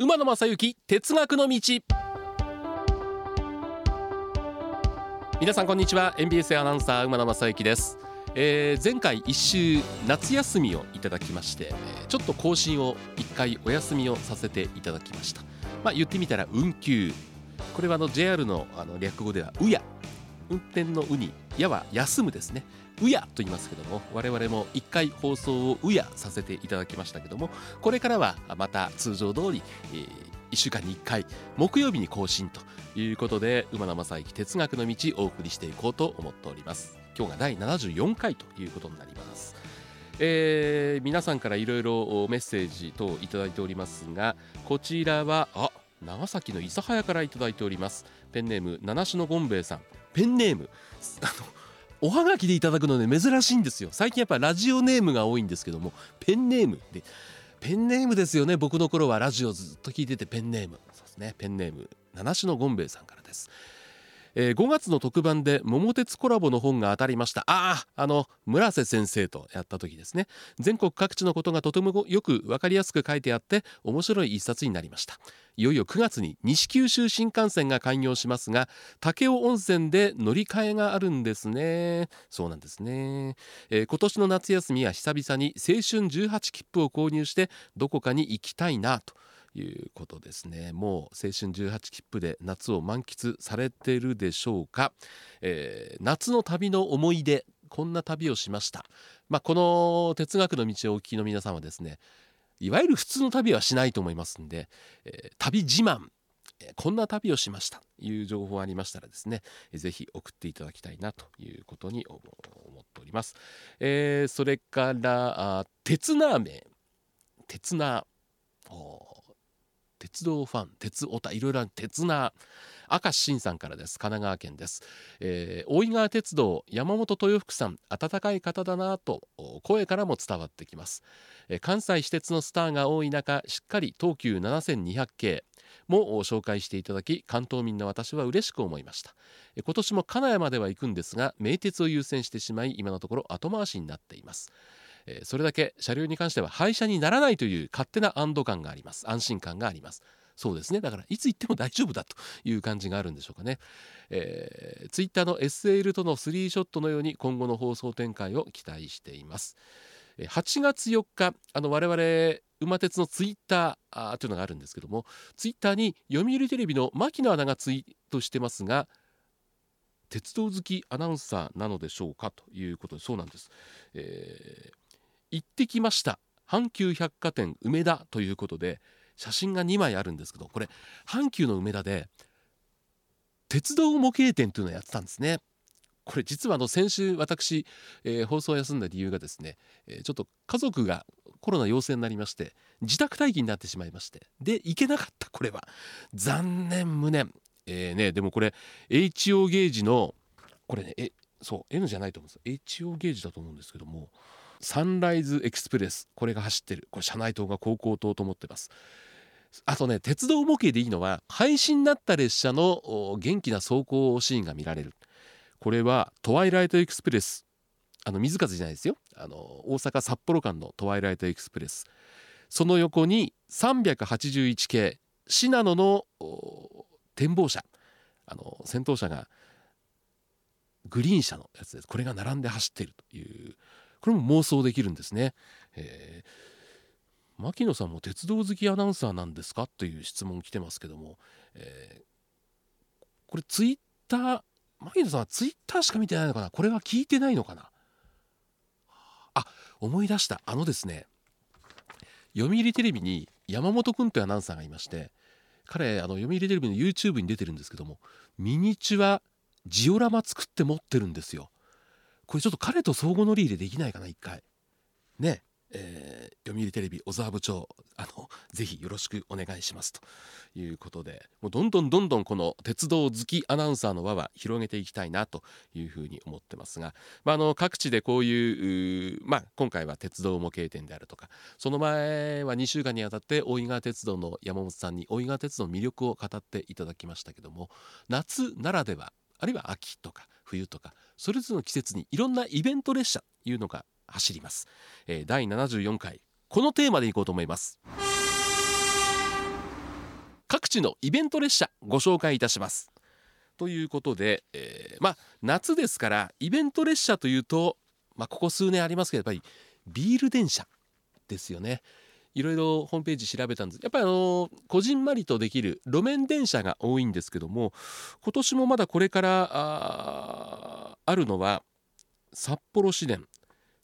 馬野正幸哲学の道。皆さんこんにちは。NBS アナウンサー馬野正幸です、えー、前回一週夏休みをいただきましてちょっと更新を一回お休みをさせていただきました。まあ言ってみたら運休。これはあの JR のあの略語ではうや運転のうにやは休むですね。うやと言いますけども我々も1回放送をうやさせていただきましたけどもこれからはまた通常通り、えー、1週間に1回木曜日に更新ということで馬名正幸哲学の道をお送りしていこうと思っております。今日が第74回ということになります。えー、皆さんからいろいろメッセージ等いただいておりますがこちらはあ長崎の諫早からいただいております。ペンネーム七種のゴンベイさん。ペンネーム。あのおはがきでいただくのね珍しいんですよ。最近やっぱラジオネームが多いんですけどもペンネーム。でペンネームですよね。僕の頃はラジオずっと聞いててペンネーム。そうですね。ペンネーム。七種のゴンベイさんからです。えー、5月の特番で桃鉄コラボの本が当たりました。あああの村瀬先生とやった時ですね。全国各地のことがとてもよく分かりやすく書いてあって面白い一冊になりました。いよいよ9月に西九州新幹線が開業しますが武雄温泉で乗り換えがあるんですね。そうなんですね、えー、今年の夏休みは久々に青春18切符を購入してどこかに行きたいなと。いうことですね。もう青春18切符で夏を満喫されてるでしょうか、えー、夏の旅の思い出こんな旅をしました、まあ、この哲学の道をお聞きの皆さんはですねいわゆる普通の旅はしないと思いますんで、えー、旅自慢こんな旅をしました。という情報ありましたらですねぜひ送っていただきたいなということに思っております、えー、それから鉄ナーメン鉄ナー。鉄道ファン鉄オタいろいろ鉄な明石慎さんからです。神奈川県です、えー、大井川鉄道山本豊福さん温かい方だなと声からも伝わってきます、えー、関西私鉄のスターが多い中しっかり東急7200系も紹介していただき関東民の私は嬉しく思いました。今年も金谷までは行くんですが名鉄を優先してしまい今のところ後回しになっています。えそれだけ車両に関しては廃車にならないという勝手な安堵感があります。安心感があります。そうですね。だからいつ行っても大丈夫だという感じがあるんでしょうかね、えー、ツイッターの SL とのスリーショットのように今後の放送展開を期待しています。8月4日あの我々馬鉄のツイッターというのがあるんですけどもツイッターに読売テレビの牧野アナがツイートしてますが鉄道好きアナウンサーなのでしょうかということでそうなんです、えー、行ってきました。阪急百貨店梅田ということで写真が2枚あるんですけどこれ阪急の梅田で鉄道模型店というのをやってたんですね。これ実はあの先週私、えー、放送を休んだ理由がですね、えー、ちょっと家族がコロナ陽性になりまして自宅待機になってしまいましてで行けなかった。これは。残念無念。えーねでもこれ HO ゲージのこれねえそう N じゃないと思うんです HO ゲージだと思うんですけどもサンライズエクスプレス。これが走ってる。これ車内灯が高校灯と思ってます。あとね鉄道模型でいいのは廃止になった列車の元気な走行シーンが見られる。これはトワイライトエクスプレス。あの水風じゃないですよ。あの大阪札幌間のトワイライトエクスプレス。その横に381系信濃の展望車。あの先頭車がグリーン車のやつです。これが並んで走っているというこれも妄想できるんですね。えー、牧野さんも鉄道好きアナウンサーなんですか？という質問来てますけども、えー、これツイッター牧野さんはツイッターしか見てないのかな？これは聞いてないのかな？あ思い出した。あのですね。読売テレビに山本君というアナウンサーがいまして彼あの読売テレビの YouTube に出てるんですけどもミニチュアジオラマ作って持ってるんですよ。これちょっと彼と相互乗り入れできないかな一回。ね。えー、読売テレビ小沢部長あの ぜひよろしくお願いしますということでもうどんどんどんどんこの鉄道好きアナウンサーの輪は広げていきたいなというふうに思ってますが、まあ、あの各地でこういうまあ、今回は鉄道模型店であるとかその前は2週間にあたって大井川鉄道の山本さんに大井川鉄道の魅力を語っていただきましたけども夏ならではあるいは秋とか冬とかそれぞれの季節にいろんなイベント列車というのが走ります、えー、第74回このテーマでいこうと思います。各地のイベント列車ご紹介いたします。ということで、えー、まあ夏ですからイベント列車というと、まあ、ここ数年ありますけどやっぱりビール電車ですよね。いろいろホームページ調べたんです。やっぱりあのこじんまりとできる路面電車が多いんですけども今年もまだこれからああるのは札幌市電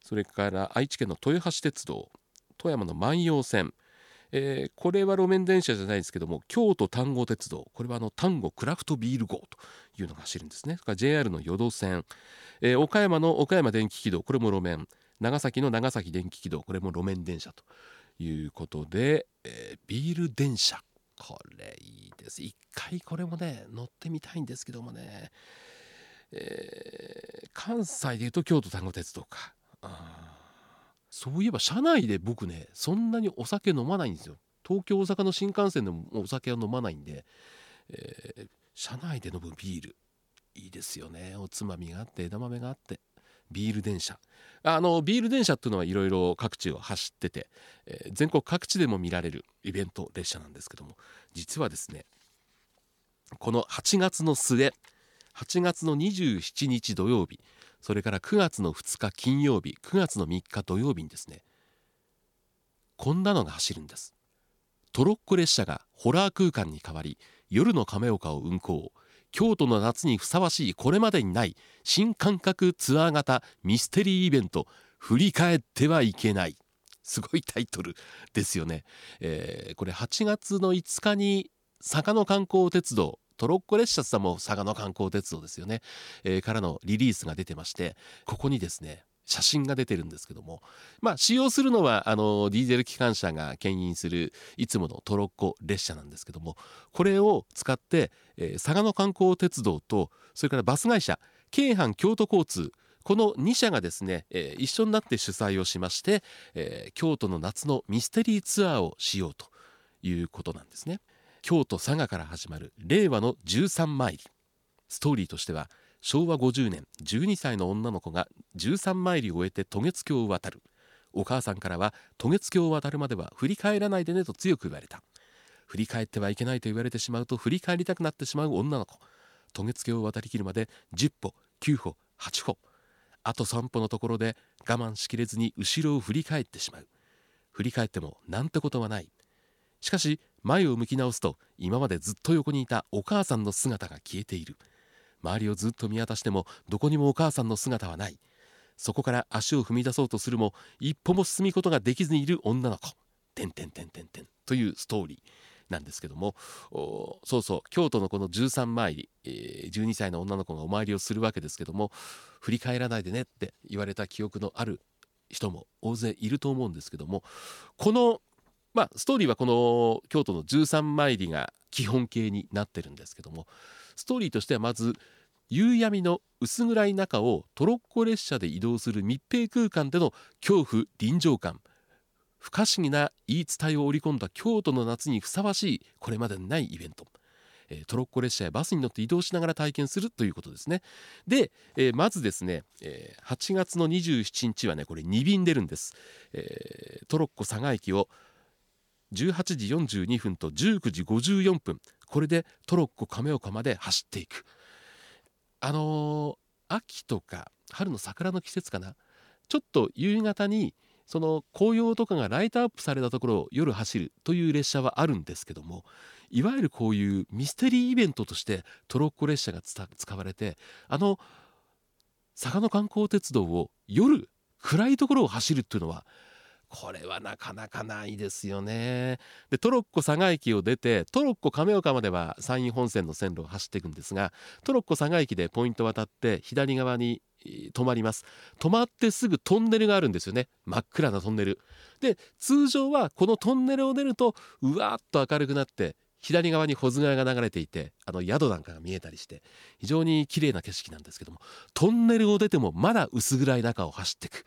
それから愛知県の豊橋鉄道富山の万葉線。えー、これは路面電車じゃないですけども京都丹後鉄道これはあの丹後クラフトビール号というのが走るんですね。それから JR の淀線、えー、岡山の岡山電気軌道これも路面。長崎の長崎電気軌道これも路面電車ということで、えー、ビール電車。これいいです。一回これもね乗ってみたいんですけどもね、えー、関西でいうと京都丹後鉄道か。そういえば車内で僕ねそんなにお酒飲まないんですよ。東京大阪の新幹線でもお酒は飲まないんで、えー、車内で飲むビール。いいですよね。おつまみがあって枝豆があって。ビール電車。あのビール電車っていうのはいろいろ各地を走ってて、えー、全国各地でも見られるイベント列車なんですけども実はですねこの8月の末8月の27日土曜日それから9月の2日金曜日9月の3日土曜日にですねこんなのが走るんです。トロッコ列車がホラー空間に変わり夜の亀岡を運行。京都の夏にふさわしいこれまでにない新感覚ツアー型ミステリーイベント振り返ってはいけない。すごいタイトルですよね、えー、これ8月の5日に坂の観光鉄道トロッコ列車さんも佐賀の観光鉄道ですよね、えー、からのリリースが出てましてここにですね写真が出てるんですけども。まあ使用するのはあのディーゼル機関車が牽引するいつものトロッコ列車なんですけども。これを使って、えー、佐賀の観光鉄道とそれからバス会社京阪京都交通この2社がですね、えー、一緒になって主催をしまして、えー、京都の夏のミステリーツアーをしようということなんですね。京都佐賀から始まる令和の13マイリストーリーとしては昭和50年12歳の女の子が13マイリを終えて渡月橋を渡る。お母さんからは渡月橋を渡るまでは振り返らないでねと強く言われた。振り返ってはいけないと言われてしまうと振り返りたくなってしまう女の子。渡月橋を渡りきるまで10歩9歩8歩。あと3歩のところで我慢しきれずに後ろを振り返ってしまう。振り返ってもなんてことはない。しかし前を向き直すと今までずっと横にいたお母さんの姿が消えている。周りをずっと見渡してもどこにもお母さんの姿はない。そこから足を踏み出そうとするも一歩も進むことができずにいる女の子。てんてんてんてんてん。というストーリーなんですけども。そうそう。京都のこの13参り、えー、12歳の女の子がお参りをするわけですけども振り返らないでねって言われた記憶のある人も大勢いると思うんですけどもこのまあストーリーはこの京都の13参りが基本形になってるんですけどもストーリーとしてはまず夕闇の薄暗い中をトロッコ列車で移動する密閉空間での恐怖臨場感。不可思議な言い伝えを織り込んだ京都の夏にふさわしいこれまでにないイベント。トロッコ列車やバスに乗って移動しながら体験するということですね。で、えー、まずですね、えー、8月の27日はねこれ2便出るんです、えー、トロッコ佐賀駅を18時42分と19時54分。これでトロッコ亀岡まで走っていく。あのー、秋とか春の桜の季節かな？ちょっと夕方にその紅葉とかがライトアップされたところを夜走るという列車はあるんですけどもいわゆるこういうミステリーイベントとしてトロッコ列車が使われてあの佐賀の観光鉄道を夜暗いところを走るっていうのはこれはなかなかないですよね。でトロッコ佐賀駅を出てトロッコ亀岡までは山陰本線の線路を走っていくんですがトロッコ佐賀駅でポイント渡って左側に止まります。止まってすぐトンネルがあるんですよね。真っ暗なトンネル。で通常はこのトンネルを出るとうわーっと明るくなって左側に保津川が流れていてあの宿なんかが見えたりして非常に綺麗な景色なんですけどもトンネルを出てもまだ薄暗い中を走っていく。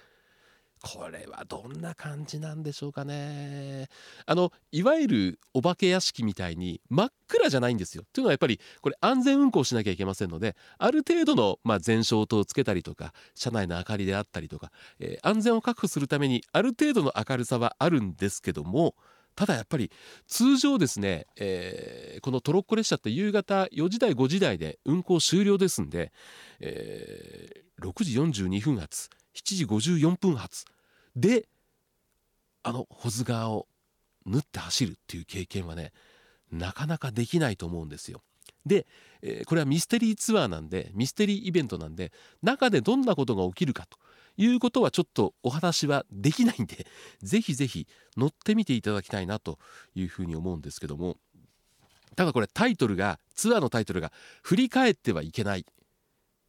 これはどんな感じなんでしょうかね。あのいわゆるお化け屋敷みたいに真っ暗じゃないんですよ。というのはやっぱりこれ安全運行しなきゃいけませんのである程度のまあ全照灯をつけたりとか車内の明かりであったりとか、えー、安全を確保するためにある程度の明るさはあるんですけどもただやっぱり通常ですね、えー、このトロッコ列車って夕方4時台5時台で運行終了ですんで、えー、6時42分発。7時54分発。であの保津川を縫って走るっていう経験はねなかなかできないと思うんですよ。で、えー、これはミステリーツアーなんでミステリーイベントなんで中でどんなことが起きるかということはちょっとお話はできないんで ぜひぜひ乗ってみていただきたいなというふうに思うんですけども。ただこれタイトルがツアーのタイトルが「振り返ってはいけない」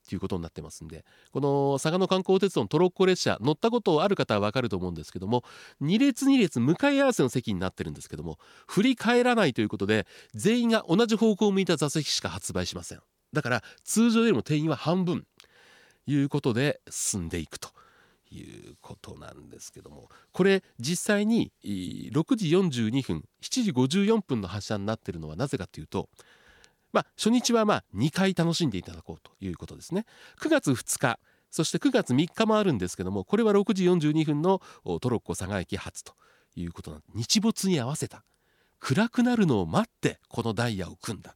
ということになってますんでこの佐賀の観光鉄道のトロッコ列車乗ったことある方は分かると思うんですけども2列2列向かい合わせの席になってるんですけども振り返らないということで全員が同じ方向を向いた座席しか発売しません。だから通常よりも定員は半分いうことで進んでいくということなんですけどもこれ実際に6時42分7時54分の発車になってるのはなぜかというとまあ、初日はまあ2回楽しんでいただこうということですね9月2日そして9月3日もあるんですけどもこれは6時42分のトロッコ佐賀駅発ということなん日没に合わせた暗くなるのを待ってこのダイヤを組んだ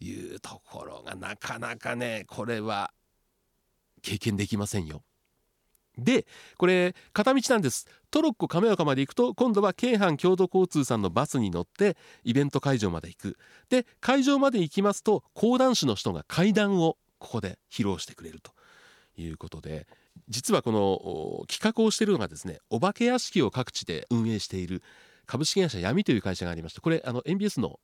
いうところがなかなかねこれは経験できませんよ。でこれ片道なんです。トロッコ亀岡まで行くと今度は京阪共同交通さんのバスに乗ってイベント会場まで行く。で会場まで行きますと講談師の人が階段をここで披露してくれると。いうことで実はこの企画をしているのがですねお化け屋敷を各地で運営している株式会社闇という会社がありましてこれあの NBS の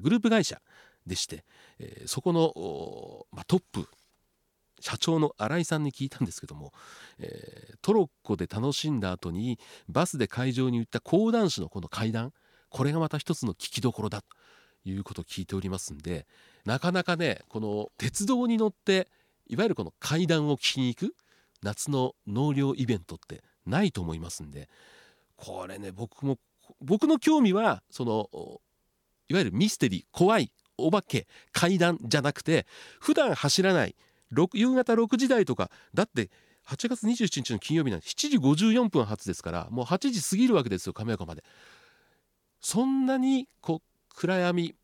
グループ会社でして、えー、そこの、まあ、トップ社長の新井さんに聞いたんですけども、えー、トロッコで楽しんだ後にバスで会場に行った講談師のこの階段これがまた一つの聞きどころだということを聞いておりますんでなかなかねこの鉄道に乗っていわゆるこの階段を聞きに行く夏の納涼イベントってないと思いますんでこれね僕も僕の興味はそのいわゆるミステリー怖いお化け階段じゃなくて普段走らない夕方6時台とかだって8月27日の金曜日なんて7時54分発ですからもう8時過ぎるわけですよ亀岡まで。そんなにこう暗闇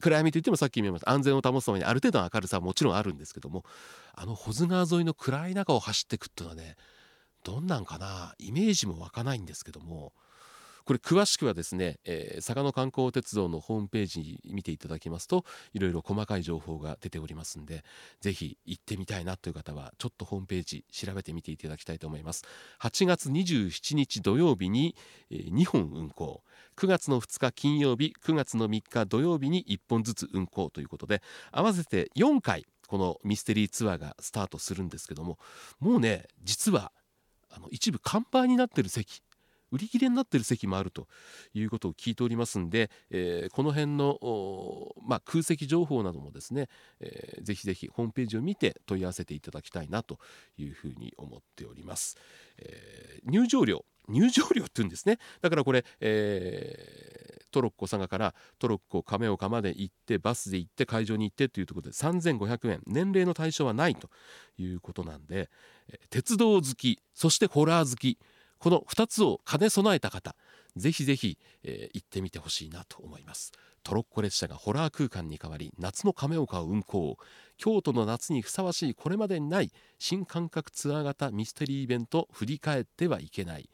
暗闇といってもさっき見ました安全を保つためにある程度の明るさはもちろんあるんですけどもあの保津川沿いの暗い中を走っていくっていうのはねどんなんかなイメージも湧かないんですけどもこれ詳しくはですね、えー、佐賀の観光鉄道のホームページに見ていただきますといろいろ細かい情報が出ておりますんでぜひ行ってみたいなという方はちょっとホームページ調べてみていただきたいと思います。8月27日土曜日に、え、2本運行。9月の2日金曜日9月の3日土曜日に1本ずつ運行ということで合わせて4回このミステリーツアーがスタートするんですけどももうね実はあの一部完売になってる席売り切れになっている席もあるということを聞いておりますんで、えー、この辺の、まあ、空席情報などもですね、えー、ぜひぜひホームページを見て問い合わせていただきたいなというふうに思っております。えー、入場料入場料って言うんですねだからこれ、えー、トロッコ佐賀からトロッコ亀岡まで行ってバスで行って会場に行ってというところで3500円年齢の対象はないということなんで、鉄道好きそしてホラー好きこの2つを兼ね備えた方ぜひぜひ、えー、行ってみてほしいなと思います。トロッコ列車がホラー空間に変わり夏の亀岡を運行。京都の夏にふさわしいこれまでにない新感覚ツアー型ミステリーイベント振り返ってはいけない。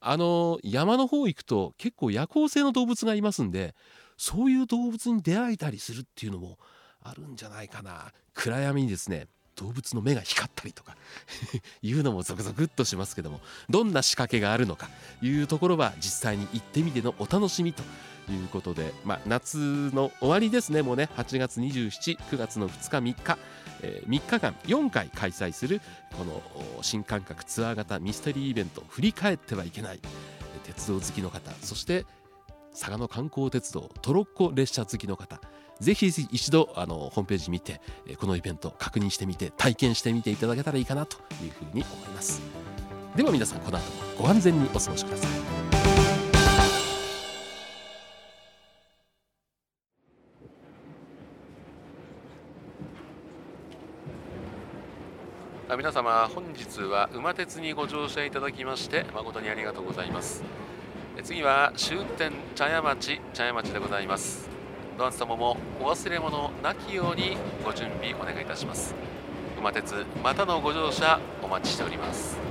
あの山の方行くと結構夜行性の動物がいますんでそういう動物に出会えたりするっていうのもあるんじゃないかな。暗闇にですね動物の目が光ったりとか いうのもゾクゾクっとしますけどもどんな仕掛けがあるのかいうところは実際に行ってみてのお楽しみということで、まあ、夏の終わりですね。もうね8月279月の2日3日、えー、3日間4回開催するこの新感覚ツアー型ミステリーイベント振り返ってはいけない鉄道好きの方そして佐賀の観光鉄道トロッコ列車好きの方ぜひ一度あのホームページ見てこのイベント確認してみて体験してみていただけたらいいかなというふうに思います。では皆さんこの後もご安全にお過ごしください。皆様本日は馬鉄にご乗車いただきまして誠にありがとうございます。次は終点茶屋町茶屋町でございます。ドンス様もお忘れ物なきようにご準備お願いいたします。馬鉄またのご乗車お待ちしております。